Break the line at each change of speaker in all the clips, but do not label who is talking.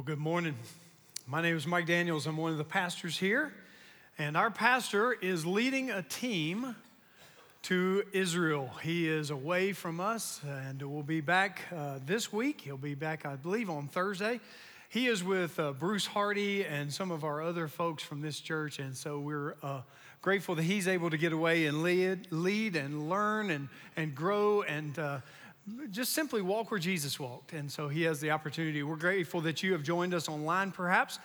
Well, good morning. My name is Mike Daniels. I'm one of the pastors here, and our pastor is leading a team to Israel. He is away from us, and will be back uh, this week. He'll be back, I believe, on Thursday. He is with uh, Bruce Hardy and some of our other folks from this church, and so we're uh, grateful that he's able to get away and lead, lead and learn and, and grow and uh, just simply walk where Jesus walked. And so he has the opportunity. We're grateful that you have joined us online, perhaps.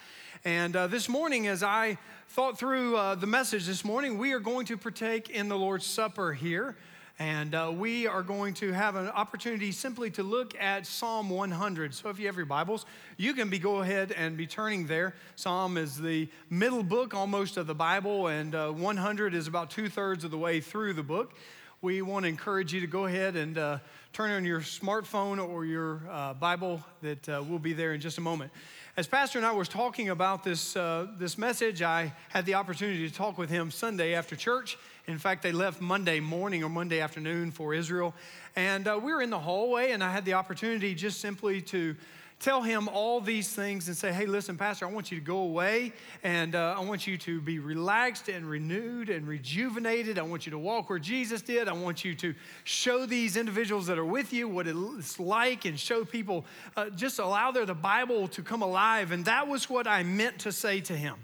And uh, this morning, as I thought through uh, the message this morning, we are going to partake in the Lord's Supper here. And uh, we are going to have an opportunity simply to look at Psalm 100. So if you have your Bibles, you can be go ahead and be turning there. Psalm is the middle book almost of the Bible, and uh, 100 is about two thirds of the way through the book. We want to encourage you to go ahead and uh, turn on your smartphone or your uh, Bible that uh, will be there in just a moment. As Pastor and I was talking about this, uh, this message, I had the opportunity to talk with him Sunday after church. In fact, they left Monday morning or Monday afternoon for Israel. And uh, we were in the hallway, and I had the opportunity just simply to tell him all these things and say, hey, listen, Pastor, I want you to go away and uh, I want you to be relaxed and renewed and rejuvenated. I want you to walk where Jesus did. I want you to show these individuals that are with you what it's like and show people, uh, just allow their the Bible to come alive. And that was what I meant to say to him.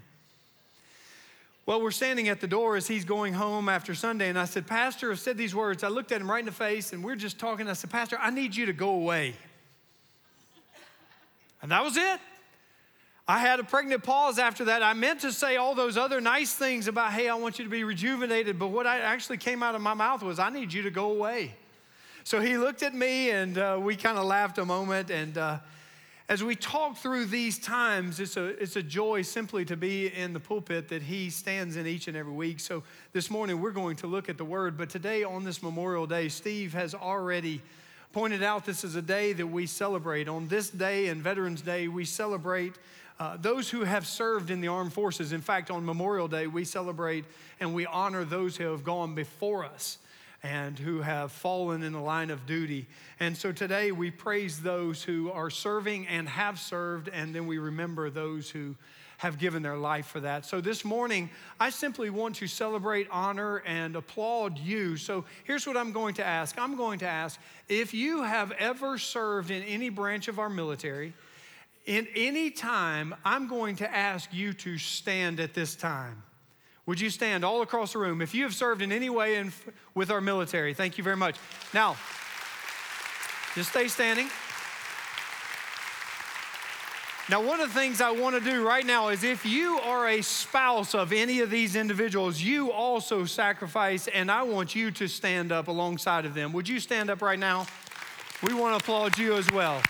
Well, we're standing at the door as he's going home after Sunday, and I said, Pastor, I said these words. I looked at him right in the face, and we're just talking. I said, Pastor, I need you to go away. And that was it. I had a pregnant pause after that. I meant to say all those other nice things about, hey, I want you to be rejuvenated, but what I actually came out of my mouth was, I need you to go away. So he looked at me and uh, we kind of laughed a moment. And uh, as we talk through these times, it's a, it's a joy simply to be in the pulpit that he stands in each and every week. So this morning we're going to look at the word, but today on this Memorial Day, Steve has already pointed out, this is a day that we celebrate. On this day and Veterans Day, we celebrate uh, those who have served in the armed forces. In fact, on Memorial Day, we celebrate and we honor those who have gone before us and who have fallen in the line of duty. And so today we praise those who are serving and have served, and then we remember those who have given their life for that. So this morning, I simply want to celebrate, honor, and applaud you. So here's what I'm going to ask I'm going to ask if you have ever served in any branch of our military, in any time, I'm going to ask you to stand at this time. Would you stand all across the room? If you have served in any way in, with our military, thank you very much. Now, just stay standing. Now, one of the things I want to do right now is if you are a spouse of any of these individuals, you also sacrifice, and I want you to stand up alongside of them. Would you stand up right now? We want to applaud you as well.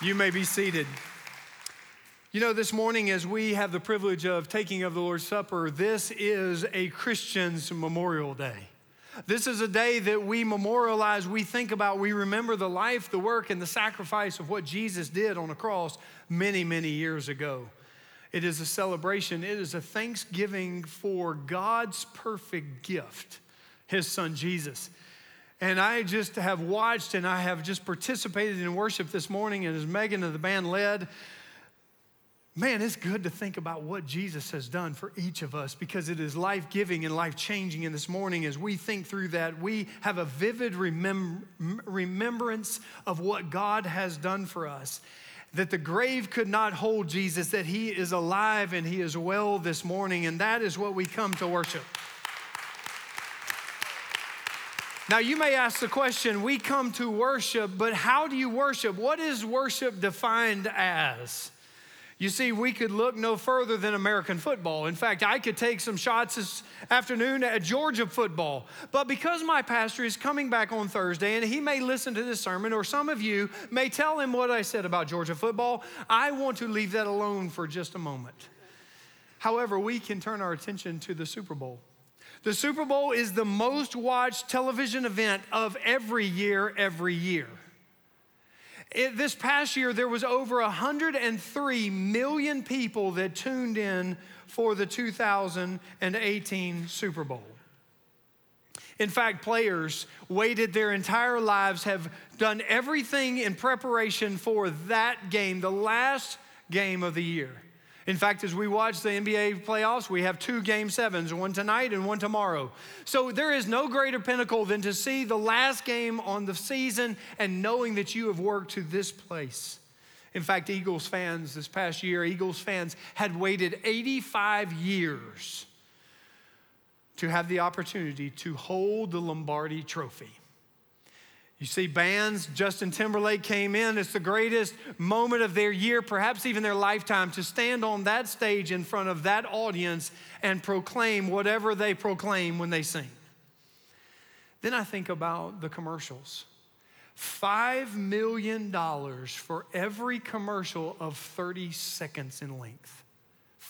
You may be seated. You know, this morning, as we have the privilege of taking of the Lord's Supper, this is a Christian's Memorial Day. This is a day that we memorialize, we think about, we remember the life, the work, and the sacrifice of what Jesus did on the cross many, many years ago. It is a celebration, it is a thanksgiving for God's perfect gift, His Son Jesus. And I just have watched and I have just participated in worship this morning, and as Megan and the band led, Man, it's good to think about what Jesus has done for each of us because it is life giving and life changing. And this morning, as we think through that, we have a vivid remem- remembrance of what God has done for us. That the grave could not hold Jesus, that he is alive and he is well this morning. And that is what we come to worship. Now, you may ask the question we come to worship, but how do you worship? What is worship defined as? You see, we could look no further than American football. In fact, I could take some shots this afternoon at Georgia football. But because my pastor is coming back on Thursday and he may listen to this sermon, or some of you may tell him what I said about Georgia football, I want to leave that alone for just a moment. However, we can turn our attention to the Super Bowl. The Super Bowl is the most watched television event of every year, every year. It, this past year, there was over 103 million people that tuned in for the 2018 Super Bowl. In fact, players waited their entire lives, have done everything in preparation for that game, the last game of the year. In fact, as we watch the NBA playoffs, we have two game sevens, one tonight and one tomorrow. So there is no greater pinnacle than to see the last game on the season and knowing that you have worked to this place. In fact, Eagles fans this past year, Eagles fans had waited 85 years to have the opportunity to hold the Lombardi trophy. You see, bands, Justin Timberlake came in. It's the greatest moment of their year, perhaps even their lifetime, to stand on that stage in front of that audience and proclaim whatever they proclaim when they sing. Then I think about the commercials. $5 million for every commercial of 30 seconds in length.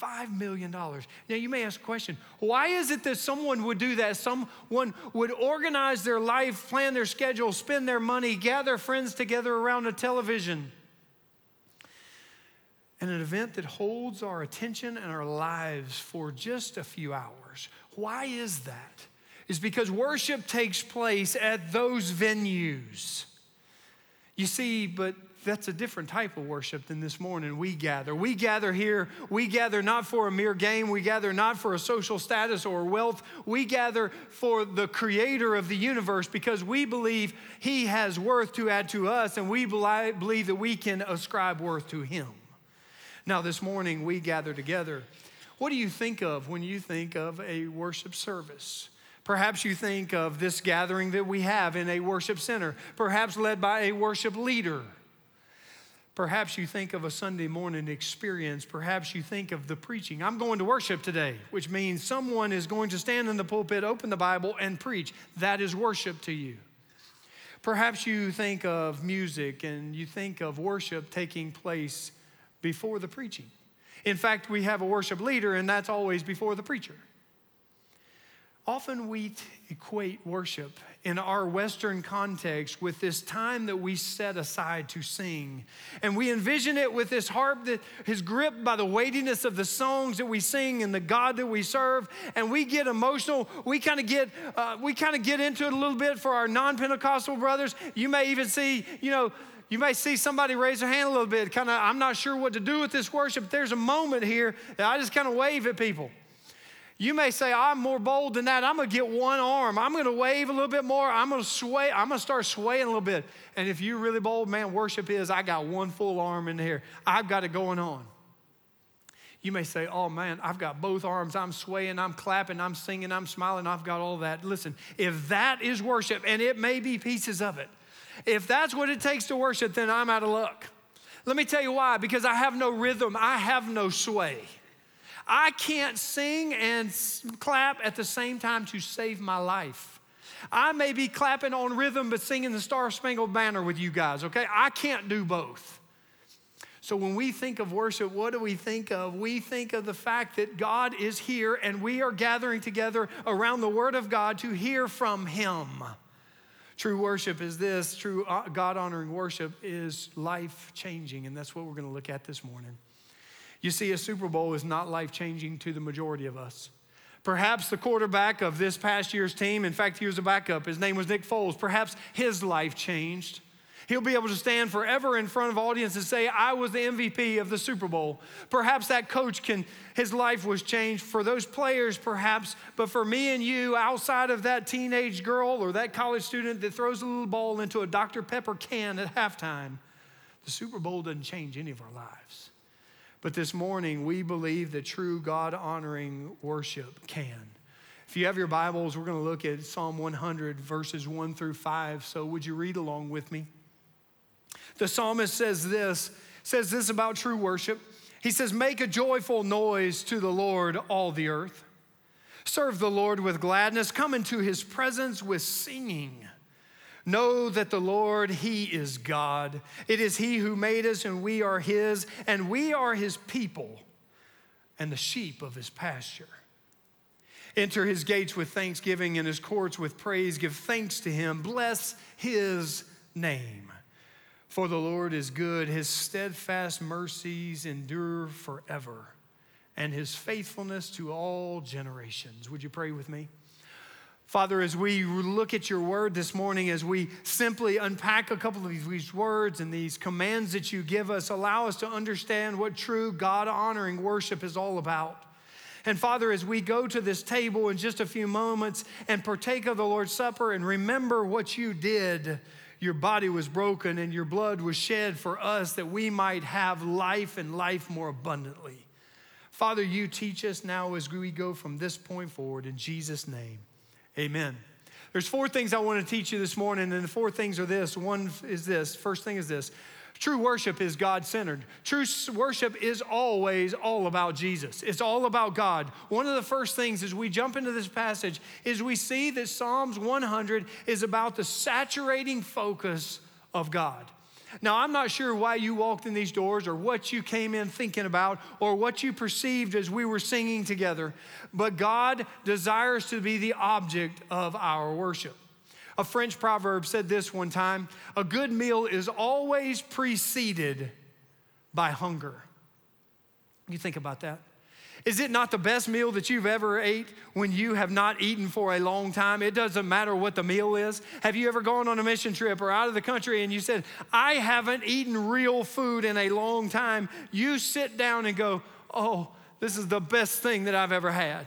$5 million. Now, you may ask a question why is it that someone would do that? Someone would organize their life, plan their schedule, spend their money, gather friends together around a television. And an event that holds our attention and our lives for just a few hours. Why is that? Is because worship takes place at those venues. You see, but that's a different type of worship than this morning we gather. We gather here, we gather not for a mere game, we gather not for a social status or wealth. We gather for the creator of the universe because we believe he has worth to add to us and we believe that we can ascribe worth to him. Now, this morning we gather together. What do you think of when you think of a worship service? Perhaps you think of this gathering that we have in a worship center, perhaps led by a worship leader. Perhaps you think of a Sunday morning experience. Perhaps you think of the preaching. I'm going to worship today, which means someone is going to stand in the pulpit, open the Bible, and preach. That is worship to you. Perhaps you think of music and you think of worship taking place before the preaching. In fact, we have a worship leader, and that's always before the preacher. Often we equate worship in our Western context with this time that we set aside to sing. And we envision it with this harp that is gripped by the weightiness of the songs that we sing and the God that we serve. And we get emotional. We kind of get, uh, we kind of get into it a little bit for our non-Pentecostal brothers. You may even see, you know, you may see somebody raise their hand a little bit, kind of, I'm not sure what to do with this worship. There's a moment here that I just kind of wave at people. You may say, I'm more bold than that. I'm going to get one arm. I'm going to wave a little bit more. I'm going to sway. I'm going to start swaying a little bit. And if you're really bold, man, worship is I got one full arm in here. I've got it going on. You may say, Oh man, I've got both arms. I'm swaying, I'm clapping, I'm singing, I'm smiling, I've got all that. Listen, if that is worship, and it may be pieces of it, if that's what it takes to worship, then I'm out of luck. Let me tell you why because I have no rhythm, I have no sway. I can't sing and clap at the same time to save my life. I may be clapping on rhythm, but singing the Star Spangled Banner with you guys, okay? I can't do both. So when we think of worship, what do we think of? We think of the fact that God is here and we are gathering together around the Word of God to hear from Him. True worship is this true uh, God honoring worship is life changing, and that's what we're going to look at this morning. You see, a Super Bowl is not life changing to the majority of us. Perhaps the quarterback of this past year's team, in fact, he was a backup, his name was Nick Foles, perhaps his life changed. He'll be able to stand forever in front of audience and say, I was the MVP of the Super Bowl. Perhaps that coach can, his life was changed. For those players, perhaps, but for me and you, outside of that teenage girl or that college student that throws a little ball into a Dr. Pepper can at halftime, the Super Bowl doesn't change any of our lives. But this morning, we believe that true God honoring worship can. If you have your Bibles, we're going to look at Psalm 100, verses 1 through 5. So would you read along with me? The psalmist says this, says this about true worship. He says, Make a joyful noise to the Lord, all the earth. Serve the Lord with gladness. Come into his presence with singing. Know that the Lord, He is God. It is He who made us, and we are His, and we are His people and the sheep of His pasture. Enter His gates with thanksgiving and His courts with praise. Give thanks to Him. Bless His name. For the Lord is good, His steadfast mercies endure forever, and His faithfulness to all generations. Would you pray with me? Father, as we look at your word this morning, as we simply unpack a couple of these words and these commands that you give us, allow us to understand what true God honoring worship is all about. And Father, as we go to this table in just a few moments and partake of the Lord's Supper and remember what you did, your body was broken and your blood was shed for us that we might have life and life more abundantly. Father, you teach us now as we go from this point forward in Jesus' name. Amen. There's four things I want to teach you this morning, and the four things are this. One is this. First thing is this. True worship is God centered. True worship is always all about Jesus. It's all about God. One of the first things as we jump into this passage is we see that Psalms 100 is about the saturating focus of God. Now, I'm not sure why you walked in these doors or what you came in thinking about or what you perceived as we were singing together, but God desires to be the object of our worship. A French proverb said this one time a good meal is always preceded by hunger. You think about that. Is it not the best meal that you've ever ate when you have not eaten for a long time? It doesn't matter what the meal is. Have you ever gone on a mission trip or out of the country and you said, I haven't eaten real food in a long time? You sit down and go, Oh, this is the best thing that I've ever had.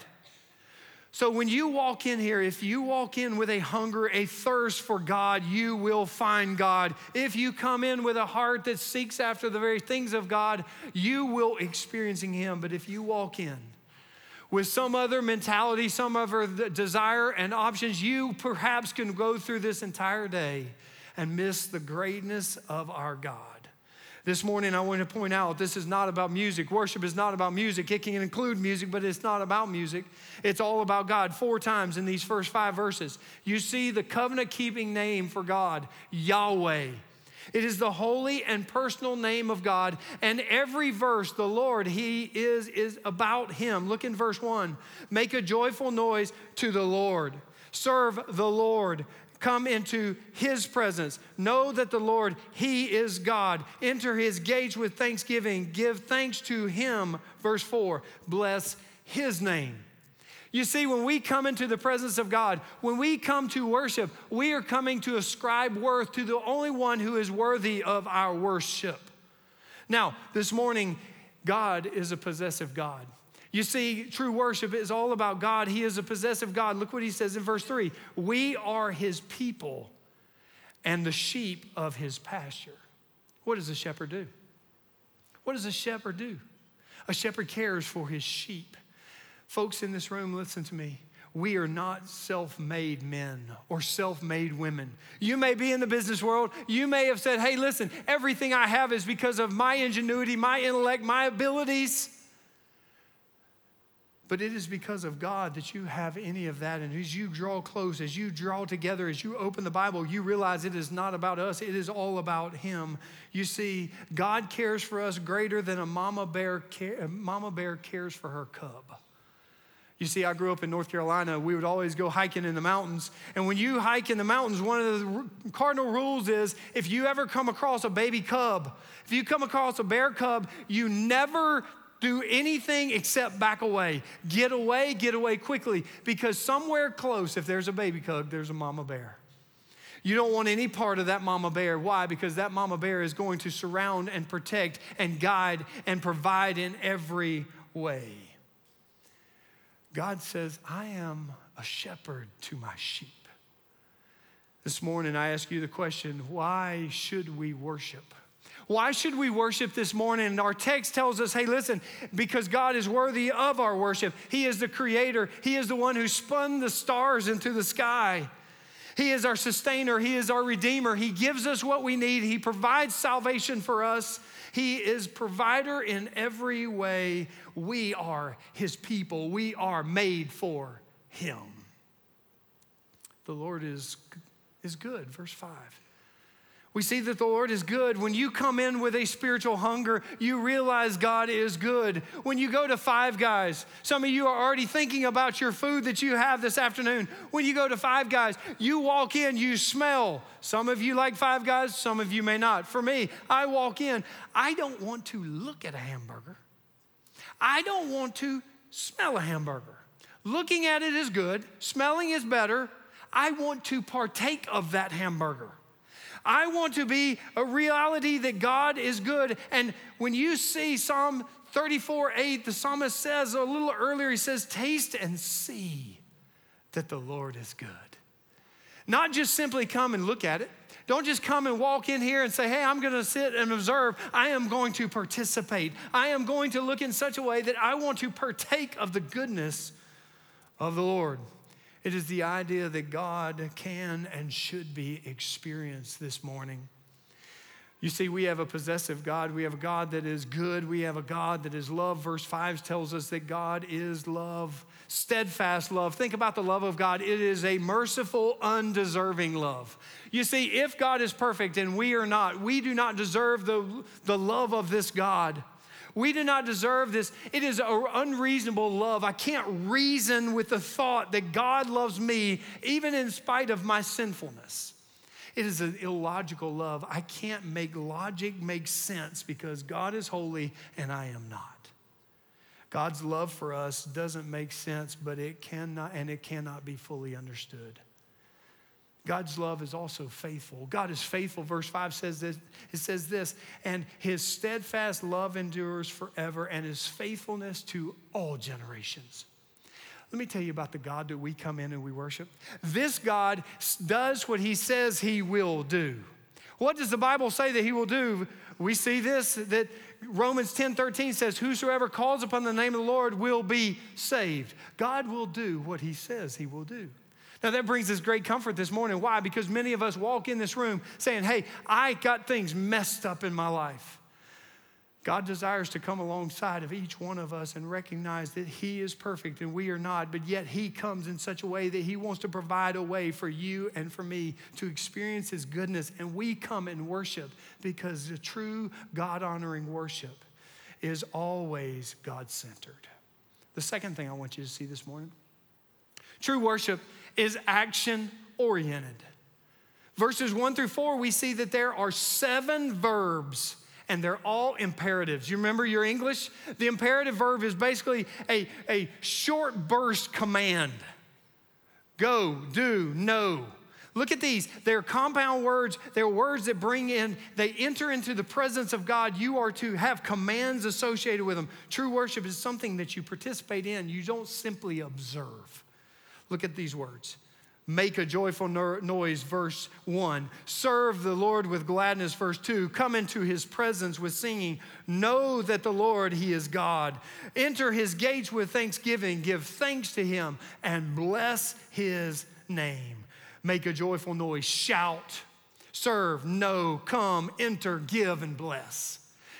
So when you walk in here, if you walk in with a hunger, a thirst for God, you will find God. If you come in with a heart that seeks after the very things of God, you will experiencing him. But if you walk in with some other mentality, some other desire and options, you perhaps can go through this entire day and miss the greatness of our God. This morning, I want to point out this is not about music. Worship is not about music. It can include music, but it's not about music. It's all about God. Four times in these first five verses, you see the covenant keeping name for God, Yahweh. It is the holy and personal name of God. And every verse, the Lord, He is, is about Him. Look in verse one. Make a joyful noise to the Lord. Serve the Lord. Come into his presence. Know that the Lord, he is God. Enter his gates with thanksgiving. Give thanks to him. Verse 4 Bless his name. You see, when we come into the presence of God, when we come to worship, we are coming to ascribe worth to the only one who is worthy of our worship. Now, this morning, God is a possessive God. You see, true worship is all about God. He is a possessive God. Look what he says in verse 3 We are his people and the sheep of his pasture. What does a shepherd do? What does a shepherd do? A shepherd cares for his sheep. Folks in this room, listen to me. We are not self made men or self made women. You may be in the business world. You may have said, hey, listen, everything I have is because of my ingenuity, my intellect, my abilities. But it is because of God that you have any of that. And as you draw close, as you draw together, as you open the Bible, you realize it is not about us, it is all about Him. You see, God cares for us greater than a mama bear, a mama bear cares for her cub. You see, I grew up in North Carolina. We would always go hiking in the mountains. And when you hike in the mountains, one of the cardinal rules is if you ever come across a baby cub, if you come across a bear cub, you never do anything except back away. Get away, get away quickly, because somewhere close, if there's a baby cub, there's a mama bear. You don't want any part of that mama bear. Why? Because that mama bear is going to surround and protect and guide and provide in every way. God says, I am a shepherd to my sheep. This morning, I ask you the question why should we worship? Why should we worship this morning? And our text tells us hey, listen, because God is worthy of our worship. He is the creator, He is the one who spun the stars into the sky. He is our sustainer, He is our redeemer. He gives us what we need, He provides salvation for us. He is provider in every way. We are His people, we are made for Him. The Lord is, is good. Verse 5. We see that the Lord is good. When you come in with a spiritual hunger, you realize God is good. When you go to Five Guys, some of you are already thinking about your food that you have this afternoon. When you go to Five Guys, you walk in, you smell. Some of you like Five Guys, some of you may not. For me, I walk in, I don't want to look at a hamburger, I don't want to smell a hamburger. looking at it is good, smelling is better. I want to partake of that hamburger. I want to be a reality that God is good. And when you see Psalm 34 8, the psalmist says a little earlier, he says, Taste and see that the Lord is good. Not just simply come and look at it. Don't just come and walk in here and say, hey, I'm going to sit and observe. I am going to participate. I am going to look in such a way that I want to partake of the goodness of the Lord. It is the idea that God can and should be experienced this morning. You see, we have a possessive God. We have a God that is good. We have a God that is love. Verse 5 tells us that God is love, steadfast love. Think about the love of God. It is a merciful, undeserving love. You see, if God is perfect and we are not, we do not deserve the, the love of this God. We do not deserve this. It is an unreasonable love. I can't reason with the thought that God loves me, even in spite of my sinfulness. It is an illogical love. I can't make logic make sense because God is holy and I am not. God's love for us doesn't make sense, but it cannot, and it cannot be fully understood. God's love is also faithful. God is faithful. Verse 5 says this, it says this, and his steadfast love endures forever, and his faithfulness to all generations. Let me tell you about the God that we come in and we worship. This God does what he says he will do. What does the Bible say that he will do? We see this that Romans 10 13 says, Whosoever calls upon the name of the Lord will be saved. God will do what he says he will do. Now, that brings us great comfort this morning. Why? Because many of us walk in this room saying, Hey, I got things messed up in my life. God desires to come alongside of each one of us and recognize that He is perfect and we are not, but yet He comes in such a way that He wants to provide a way for you and for me to experience His goodness. And we come and worship because the true God honoring worship is always God centered. The second thing I want you to see this morning true worship is action oriented. Verses one through four, we see that there are seven verbs and they're all imperatives. You remember your English? The imperative verb is basically a, a short burst command go, do, know. Look at these. They're compound words. They're words that bring in, they enter into the presence of God. You are to have commands associated with them. True worship is something that you participate in, you don't simply observe. Look at these words Make a joyful noise, verse 1. Serve the Lord with gladness, verse 2. Come into his presence with singing. Know that the Lord, he is God. Enter his gates with thanksgiving. Give thanks to him and bless his name. Make a joyful noise. Shout. Serve, know, come, enter, give, and bless.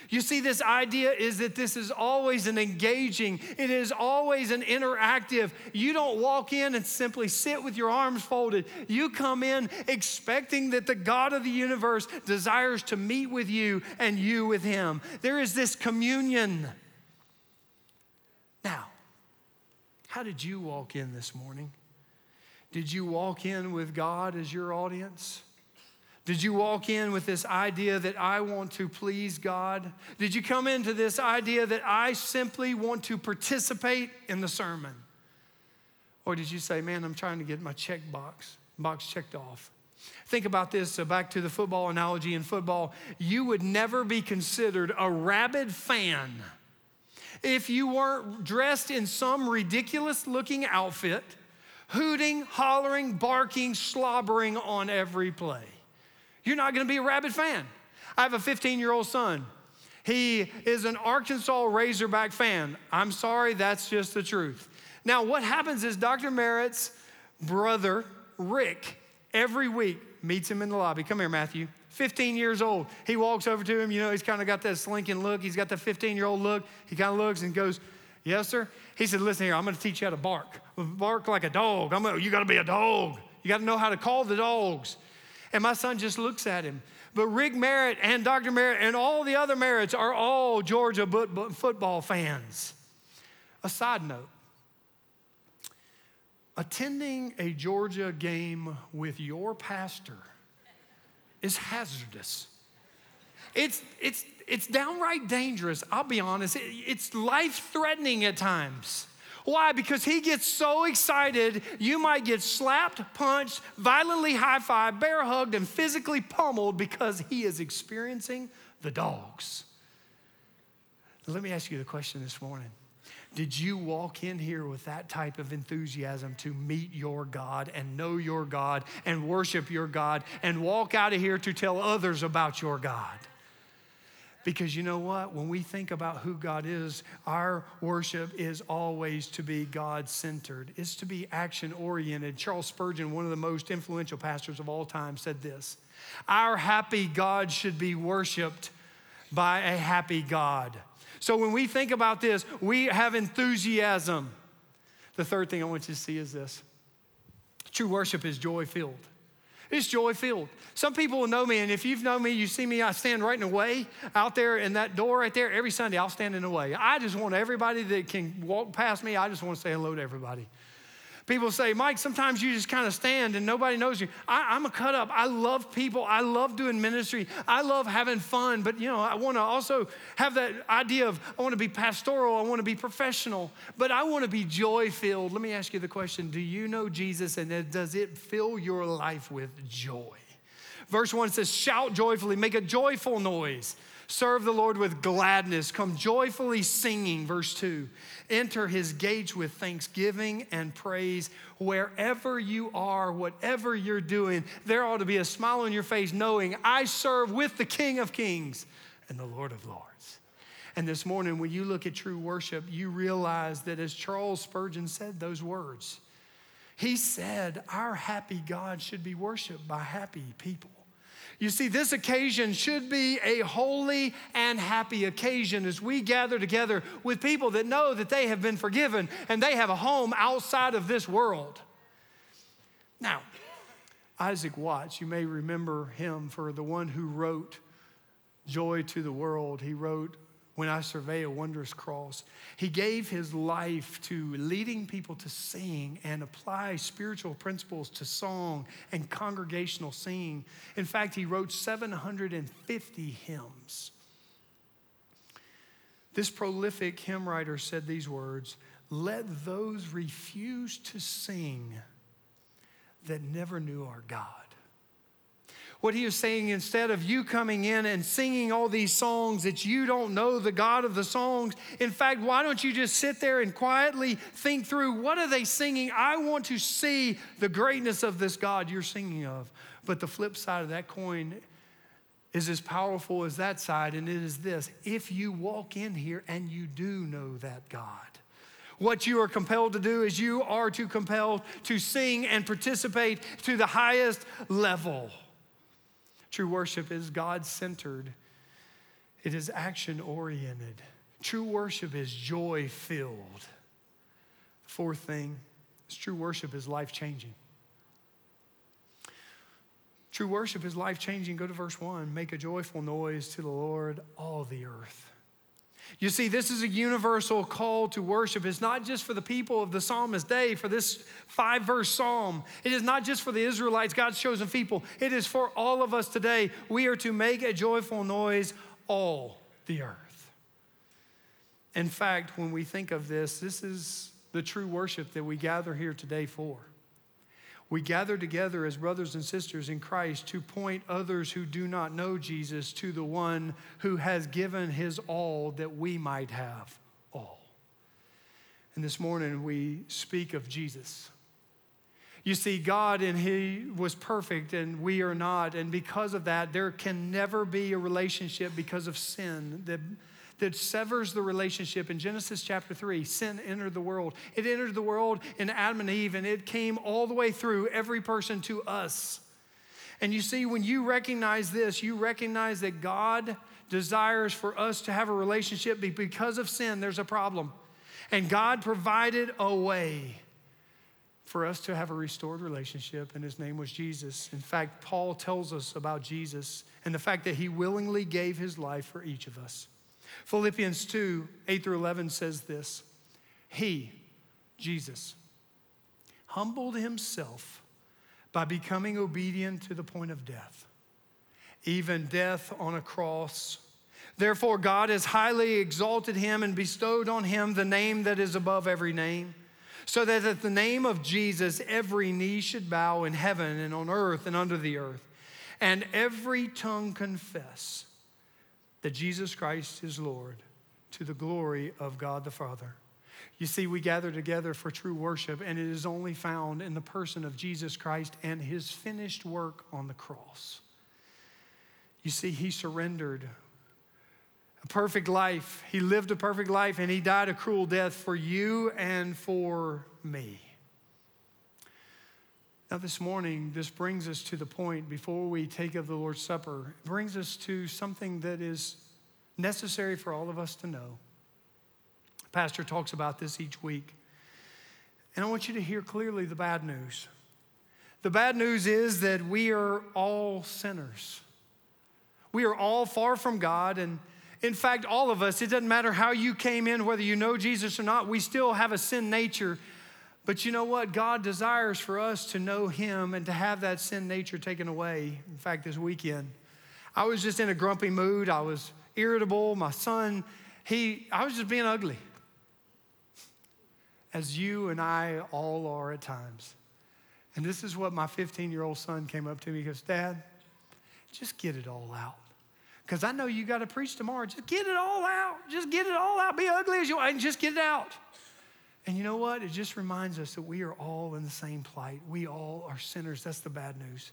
You see, this idea is that this is always an engaging, it is always an interactive. You don't walk in and simply sit with your arms folded. You come in expecting that the God of the universe desires to meet with you and you with him. There is this communion. Now, how did you walk in this morning? Did you walk in with God as your audience? Did you walk in with this idea that I want to please God? Did you come into this idea that I simply want to participate in the sermon? Or did you say, man, I'm trying to get my check box, box checked off? Think about this uh, back to the football analogy in football. You would never be considered a rabid fan if you weren't dressed in some ridiculous looking outfit, hooting, hollering, barking, slobbering on every play. You're not going to be a rabid fan. I have a 15 year old son. He is an Arkansas Razorback fan. I'm sorry, that's just the truth. Now, what happens is Dr. Merritt's brother, Rick, every week meets him in the lobby. Come here, Matthew. 15 years old. He walks over to him. You know, he's kind of got that slinking look. He's got the 15 year old look. He kind of looks and goes, Yes, sir. He said, Listen here, I'm going to teach you how to bark. Bark like a dog. I'm gonna, you got to be a dog. You got to know how to call the dogs. And my son just looks at him. But Rick Merritt and Dr. Merritt and all the other Merritts are all Georgia football fans. A side note attending a Georgia game with your pastor is hazardous. It's, it's, it's downright dangerous, I'll be honest. It, it's life threatening at times. Why? Because he gets so excited, you might get slapped, punched, violently high fived, bear hugged, and physically pummeled because he is experiencing the dogs. Let me ask you the question this morning. Did you walk in here with that type of enthusiasm to meet your God and know your God and worship your God and walk out of here to tell others about your God? Because you know what? When we think about who God is, our worship is always to be God centered, it's to be action oriented. Charles Spurgeon, one of the most influential pastors of all time, said this Our happy God should be worshiped by a happy God. So when we think about this, we have enthusiasm. The third thing I want you to see is this true worship is joy filled. It's joy filled. Some people will know me, and if you've known me, you see me, I stand right in the way out there in that door right there. Every Sunday, I'll stand in the way. I just want everybody that can walk past me, I just want to say hello to everybody. People say, Mike, sometimes you just kind of stand and nobody knows you. I, am a cut up. I love people. I love doing ministry. I love having fun. But, you know, I want to also have that idea of I want to be pastoral. I want to be professional. But I want to be joy filled. Let me ask you the question Do you know Jesus and does it fill your life with joy? Verse 1 says, Shout joyfully, make a joyful noise. Serve the Lord with gladness. Come joyfully singing. Verse 2. Enter his gates with thanksgiving and praise. Wherever you are, whatever you're doing, there ought to be a smile on your face knowing I serve with the King of Kings and the Lord of Lords. And this morning, when you look at true worship, you realize that as Charles Spurgeon said those words, he said, Our happy God should be worshiped by happy people. You see, this occasion should be a holy and happy occasion as we gather together with people that know that they have been forgiven and they have a home outside of this world. Now, Isaac Watts, you may remember him for the one who wrote Joy to the World. He wrote when I survey a wondrous cross. He gave his life to leading people to sing and apply spiritual principles to song and congregational singing. In fact, he wrote 750 hymns. This prolific hymn writer said these words Let those refuse to sing that never knew our God what he is saying instead of you coming in and singing all these songs that you don't know the God of the songs. In fact, why don't you just sit there and quietly think through what are they singing? I want to see the greatness of this God you're singing of. But the flip side of that coin is as powerful as that side, and it is this if you walk in here and you do know that God, what you are compelled to do is you are to compelled to sing and participate to the highest level. True worship is God centered, it is action oriented. True worship is joy filled. Fourth thing is true worship is life changing. True worship is life changing. Go to verse 1. Make a joyful noise to the Lord, all the earth. You see, this is a universal call to worship. It's not just for the people of the psalmist's day, for this five verse psalm. It is not just for the Israelites, God's chosen people. It is for all of us today. We are to make a joyful noise, all the earth. In fact, when we think of this, this is the true worship that we gather here today for. We gather together as brothers and sisters in Christ to point others who do not know Jesus to the one who has given his all that we might have all. And this morning we speak of Jesus. You see, God and He was perfect and we are not. And because of that, there can never be a relationship because of sin that that severs the relationship. In Genesis chapter 3, sin entered the world. It entered the world in Adam and Eve, and it came all the way through every person to us. And you see, when you recognize this, you recognize that God desires for us to have a relationship because of sin, there's a problem. And God provided a way for us to have a restored relationship, and his name was Jesus. In fact, Paul tells us about Jesus and the fact that he willingly gave his life for each of us. Philippians 2 8 through 11 says this He, Jesus, humbled himself by becoming obedient to the point of death, even death on a cross. Therefore, God has highly exalted him and bestowed on him the name that is above every name, so that at the name of Jesus every knee should bow in heaven and on earth and under the earth, and every tongue confess that Jesus Christ is Lord to the glory of God the Father. You see, we gather together for true worship, and it is only found in the person of Jesus Christ and his finished work on the cross. You see, he surrendered a perfect life. He lived a perfect life and he died a cruel death for you and for me. Now, this morning, this brings us to the point before we take of the Lord's Supper, it brings us to something that is necessary for all of us to know. Pastor talks about this each week. And I want you to hear clearly the bad news. The bad news is that we are all sinners. We are all far from God, and in fact, all of us, it doesn't matter how you came in, whether you know Jesus or not, we still have a sin nature. But you know what? God desires for us to know Him and to have that sin nature taken away. In fact, this weekend, I was just in a grumpy mood. I was irritable. My son, he, I was just being ugly. As you and I all are at times. And this is what my 15 year old son came up to me. He goes, Dad, just get it all out because I know you got to preach tomorrow. Just get it all out. Just get it all out. Be ugly as you want, and just get it out. And you know what? It just reminds us that we are all in the same plight. We all are sinners. That's the bad news.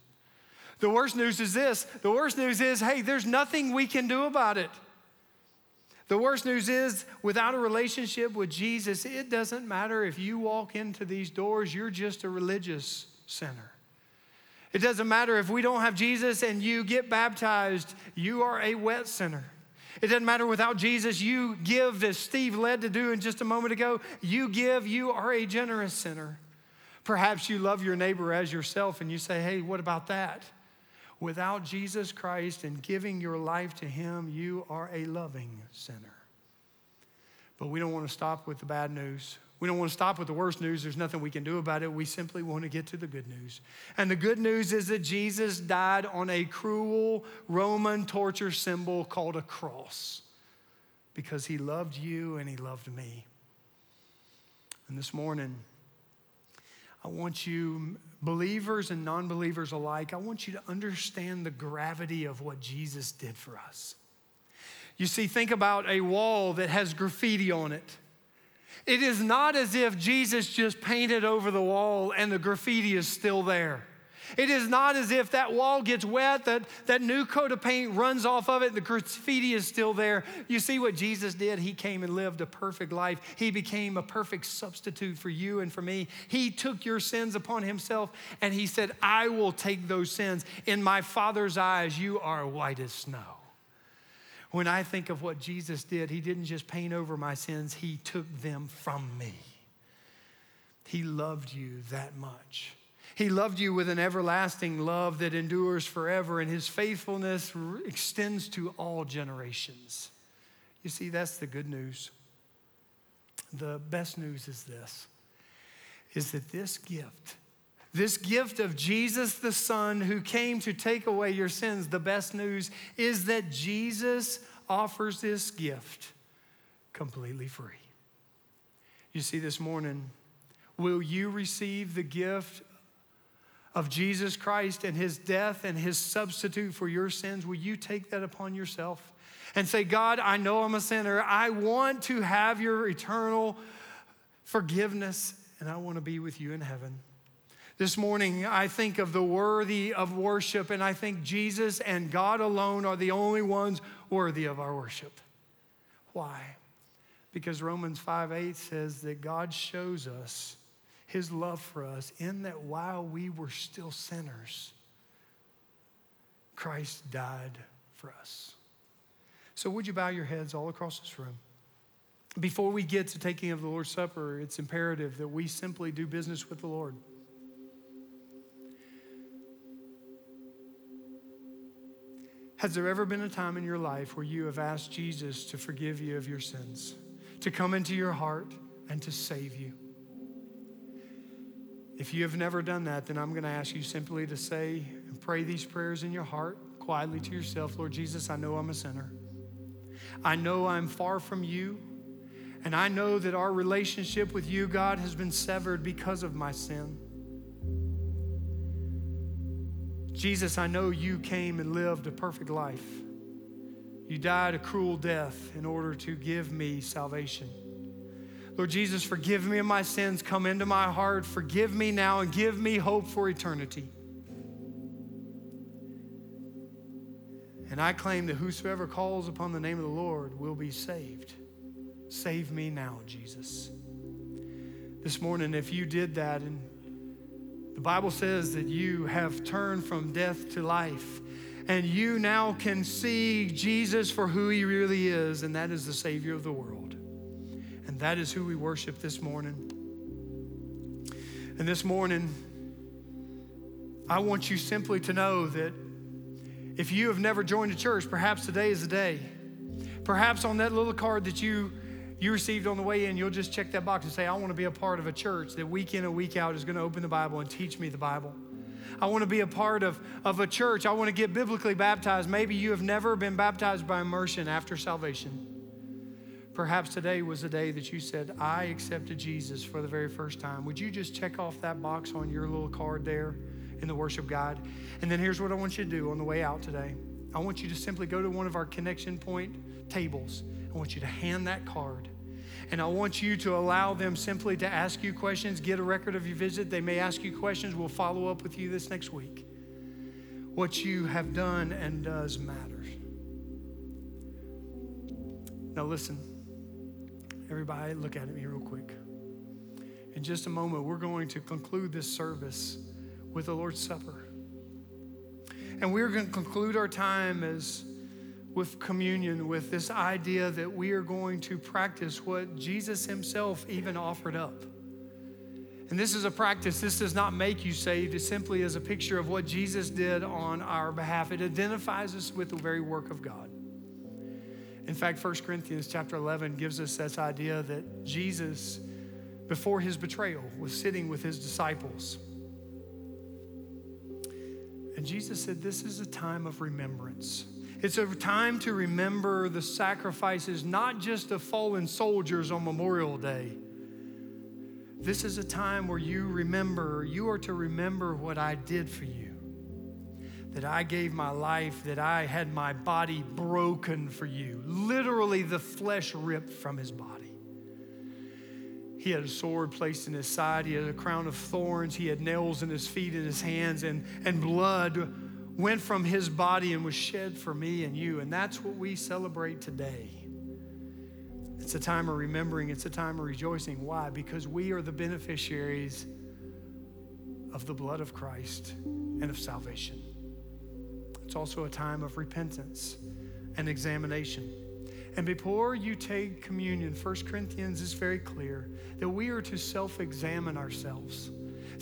The worst news is this the worst news is hey, there's nothing we can do about it. The worst news is without a relationship with Jesus, it doesn't matter if you walk into these doors, you're just a religious sinner. It doesn't matter if we don't have Jesus and you get baptized, you are a wet sinner. It doesn't matter without Jesus, you give as Steve led to do in just a moment ago. You give, you are a generous sinner. Perhaps you love your neighbor as yourself and you say, hey, what about that? Without Jesus Christ and giving your life to Him, you are a loving sinner. But we don't want to stop with the bad news. We don't want to stop with the worst news. There's nothing we can do about it. We simply want to get to the good news. And the good news is that Jesus died on a cruel Roman torture symbol called a cross because he loved you and he loved me. And this morning, I want you, believers and non believers alike, I want you to understand the gravity of what Jesus did for us. You see, think about a wall that has graffiti on it. It is not as if Jesus just painted over the wall and the graffiti is still there. It is not as if that wall gets wet, that, that new coat of paint runs off of it, and the graffiti is still there. You see what Jesus did? He came and lived a perfect life. He became a perfect substitute for you and for me. He took your sins upon himself and he said, I will take those sins. In my Father's eyes, you are white as snow. When I think of what Jesus did, He didn't just paint over my sins, He took them from me. He loved you that much. He loved you with an everlasting love that endures forever, and His faithfulness extends to all generations. You see, that's the good news. The best news is this is that this gift, this gift of Jesus the Son who came to take away your sins, the best news is that Jesus offers this gift completely free. You see, this morning, will you receive the gift of Jesus Christ and his death and his substitute for your sins? Will you take that upon yourself and say, God, I know I'm a sinner. I want to have your eternal forgiveness, and I want to be with you in heaven. This morning, I think of the worthy of worship, and I think Jesus and God alone are the only ones worthy of our worship. Why? Because Romans 5 8 says that God shows us his love for us in that while we were still sinners, Christ died for us. So, would you bow your heads all across this room? Before we get to taking of the Lord's Supper, it's imperative that we simply do business with the Lord. Has there ever been a time in your life where you have asked Jesus to forgive you of your sins, to come into your heart and to save you? If you have never done that, then I'm going to ask you simply to say and pray these prayers in your heart quietly to yourself Lord Jesus, I know I'm a sinner. I know I'm far from you, and I know that our relationship with you, God, has been severed because of my sin. Jesus, I know you came and lived a perfect life. You died a cruel death in order to give me salvation. Lord Jesus, forgive me of my sins. Come into my heart. Forgive me now and give me hope for eternity. And I claim that whosoever calls upon the name of the Lord will be saved. Save me now, Jesus. This morning, if you did that, and the Bible says that you have turned from death to life, and you now can see Jesus for who he really is, and that is the Savior of the world. And that is who we worship this morning. And this morning, I want you simply to know that if you have never joined a church, perhaps today is the day. Perhaps on that little card that you you received on the way in, you'll just check that box and say, I want to be a part of a church that week in and week out is going to open the Bible and teach me the Bible. I want to be a part of, of a church. I want to get biblically baptized. Maybe you have never been baptized by immersion after salvation. Perhaps today was the day that you said, I accepted Jesus for the very first time. Would you just check off that box on your little card there? in the worship guide. And then here's what I want you to do on the way out today I want you to simply go to one of our connection point tables. I want you to hand that card. And I want you to allow them simply to ask you questions, get a record of your visit. They may ask you questions. We'll follow up with you this next week. What you have done and does matter. Now, listen, everybody, look at me real quick. In just a moment, we're going to conclude this service with the Lord's Supper. And we're going to conclude our time as with communion with this idea that we are going to practice what Jesus himself even offered up. And this is a practice. This does not make you saved. It simply is a picture of what Jesus did on our behalf. It identifies us with the very work of God. In fact, 1 Corinthians chapter 11 gives us this idea that Jesus, before his betrayal, was sitting with his disciples. And Jesus said, This is a time of remembrance. It's a time to remember the sacrifices, not just of fallen soldiers on Memorial Day. This is a time where you remember, you are to remember what I did for you. That I gave my life, that I had my body broken for you. Literally, the flesh ripped from his body. He had a sword placed in his side. He had a crown of thorns. He had nails in his feet and his hands, and, and blood went from his body and was shed for me and you. And that's what we celebrate today. It's a time of remembering, it's a time of rejoicing. Why? Because we are the beneficiaries of the blood of Christ and of salvation. It's also a time of repentance and examination. And before you take communion, 1 Corinthians is very clear that we are to self examine ourselves,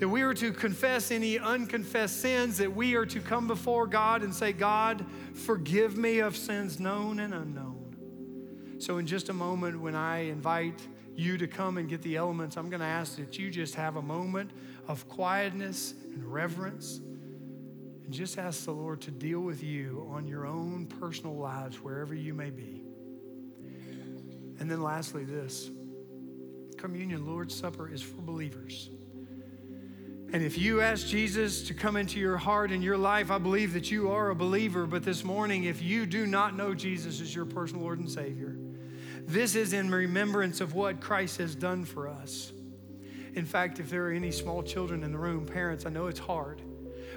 that we are to confess any unconfessed sins, that we are to come before God and say, God, forgive me of sins known and unknown. So, in just a moment, when I invite you to come and get the elements, I'm going to ask that you just have a moment of quietness and reverence and just ask the Lord to deal with you on your own personal lives, wherever you may be. And then lastly, this communion, Lord's Supper, is for believers. And if you ask Jesus to come into your heart and your life, I believe that you are a believer. But this morning, if you do not know Jesus as your personal Lord and Savior, this is in remembrance of what Christ has done for us. In fact, if there are any small children in the room, parents, I know it's hard.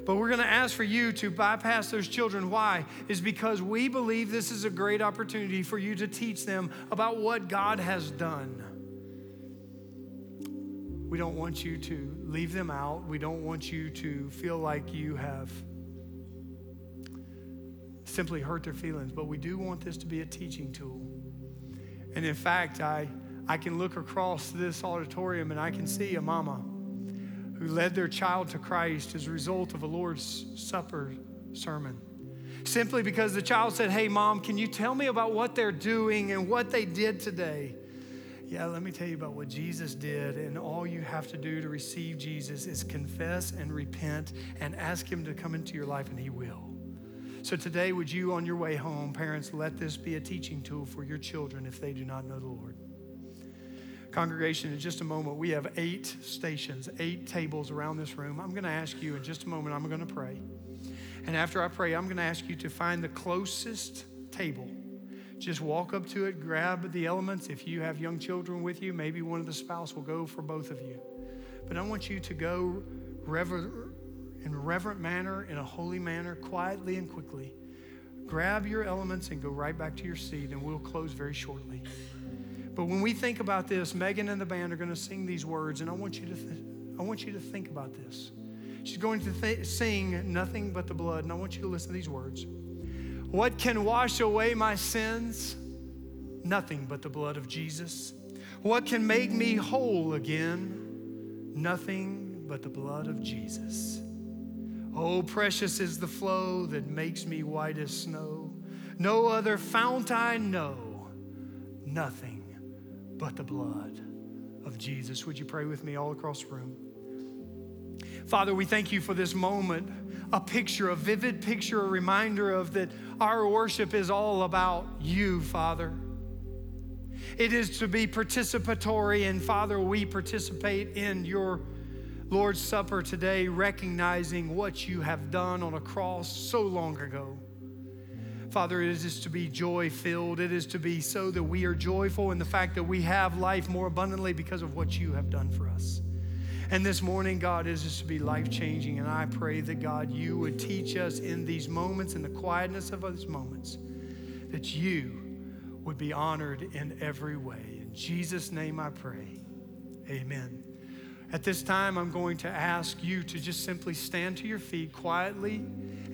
But we're going to ask for you to bypass those children. Why? Is because we believe this is a great opportunity for you to teach them about what God has done. We don't want you to leave them out. We don't want you to feel like you have simply hurt their feelings, but we do want this to be a teaching tool. And in fact, I, I can look across this auditorium and I can see a mama who led their child to Christ as a result of a Lord's Supper sermon. Simply because the child said, Hey, mom, can you tell me about what they're doing and what they did today? Yeah, let me tell you about what Jesus did. And all you have to do to receive Jesus is confess and repent and ask Him to come into your life, and He will. So today, would you, on your way home, parents, let this be a teaching tool for your children if they do not know the Lord? Congregation, in just a moment, we have eight stations, eight tables around this room. I'm going to ask you in just a moment, I'm going to pray. And after I pray, I'm going to ask you to find the closest table. Just walk up to it, grab the elements. If you have young children with you, maybe one of the spouse will go for both of you. But I want you to go rever- in a reverent manner, in a holy manner, quietly and quickly. Grab your elements and go right back to your seat, and we'll close very shortly. But when we think about this, Megan and the band are going to sing these words, and I want you to, th- I want you to think about this. She's going to th- sing nothing but the blood, and I want you to listen to these words. What can wash away my sins? Nothing but the blood of Jesus. What can make me whole again? Nothing but the blood of Jesus. Oh, precious is the flow that makes me white as snow. No other fount I know, nothing but the blood of Jesus. Would you pray with me all across the room? Father, we thank you for this moment, a picture, a vivid picture, a reminder of that our worship is all about you, Father. It is to be participatory, and Father, we participate in your Lord's Supper today, recognizing what you have done on a cross so long ago. Father, it is to be joy filled. It is to be so that we are joyful in the fact that we have life more abundantly because of what you have done for us. And this morning, God, is just to be life changing. And I pray that, God, you would teach us in these moments, in the quietness of these moments, that you would be honored in every way. In Jesus' name I pray. Amen. At this time, I'm going to ask you to just simply stand to your feet quietly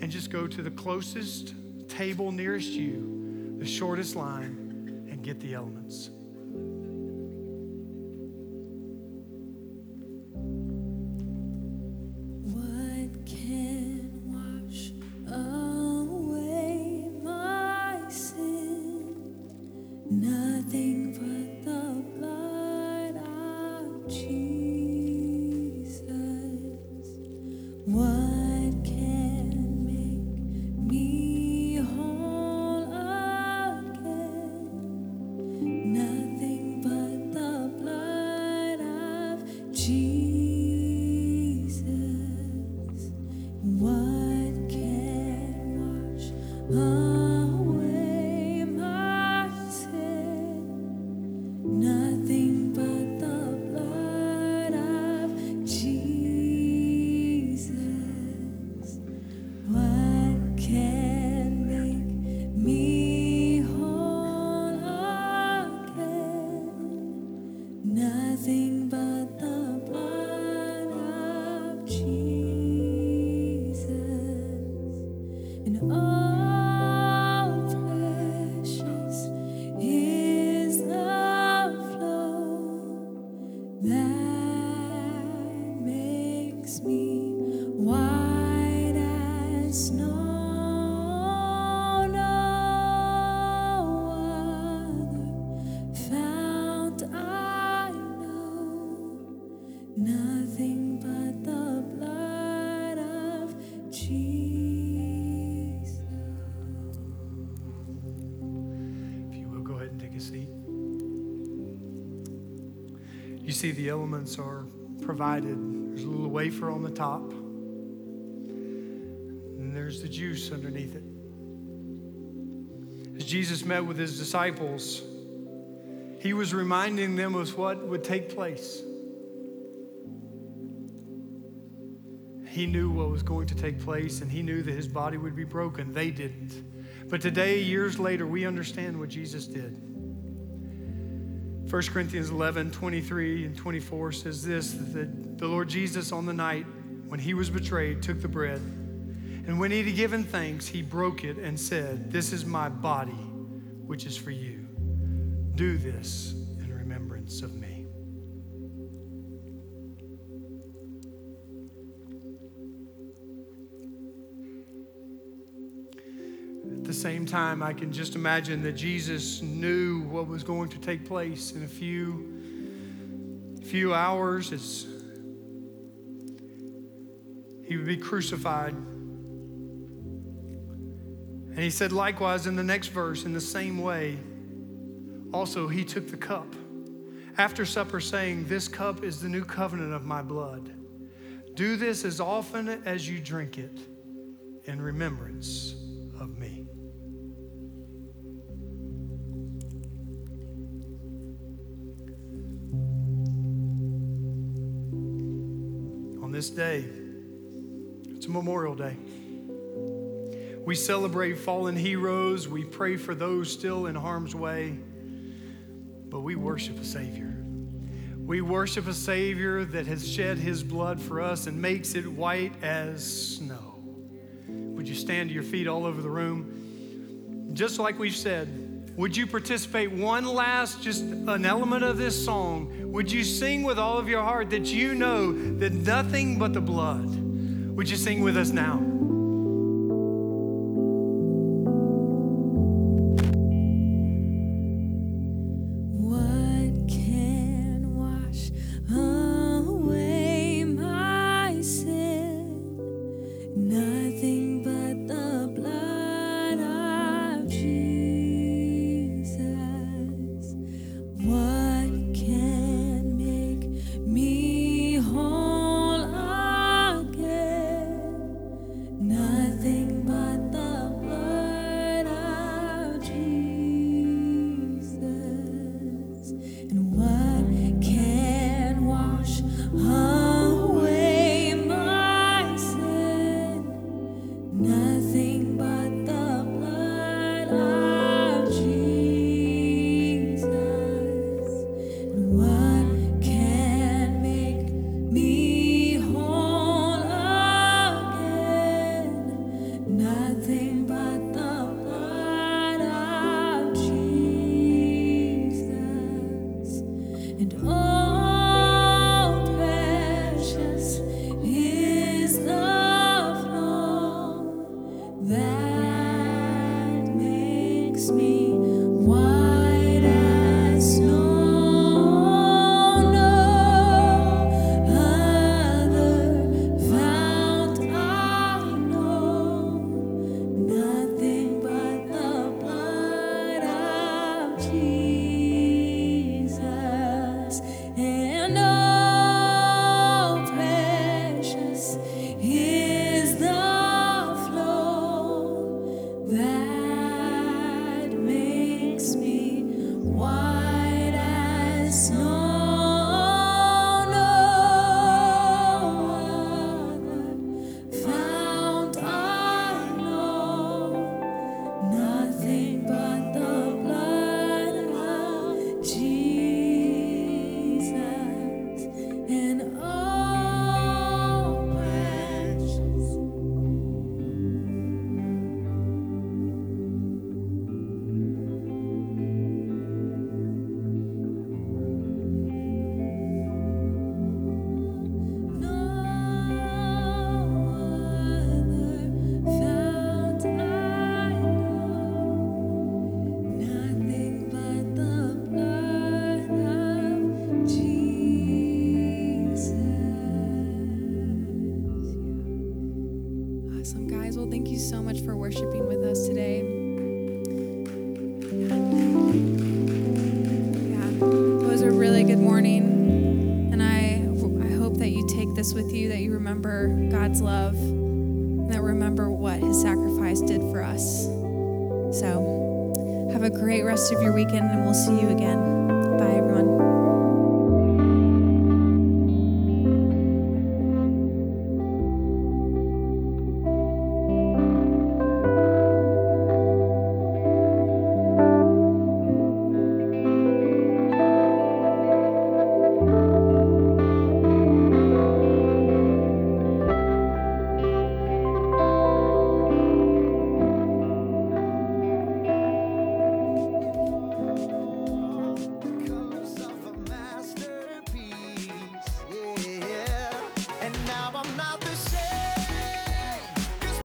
and just go to the closest table nearest you, the shortest line, and get the elements. Oh. See the elements are provided. There's a little wafer on the top, and there's the juice underneath it. As Jesus met with his disciples, he was reminding them of what would take place. He knew what was going to take place, and he knew that his body would be broken. They didn't. But today, years later, we understand what Jesus did. 1 Corinthians 11, 23 and 24 says this that the Lord Jesus, on the night when he was betrayed, took the bread. And when he had given thanks, he broke it and said, This is my body, which is for you. Do this in remembrance of me. The same time, I can just imagine that Jesus knew what was going to take place in a few, few hours he would be crucified.
And he said, likewise, in the next verse, in the same way, also he took the cup after supper, saying, This cup is the new covenant of my blood. Do this as often as you drink it in remembrance of me. This day, it's Memorial Day. We celebrate fallen heroes. We pray for those still in harm's way. But we worship a Savior. We worship a Savior that has shed his blood for us and makes it white as snow. Would you stand to your feet all over the room? Just like we've said, would you participate one last, just an element of this song? Would you sing with all of your heart that you know that nothing but the blood? Would you sing with us now?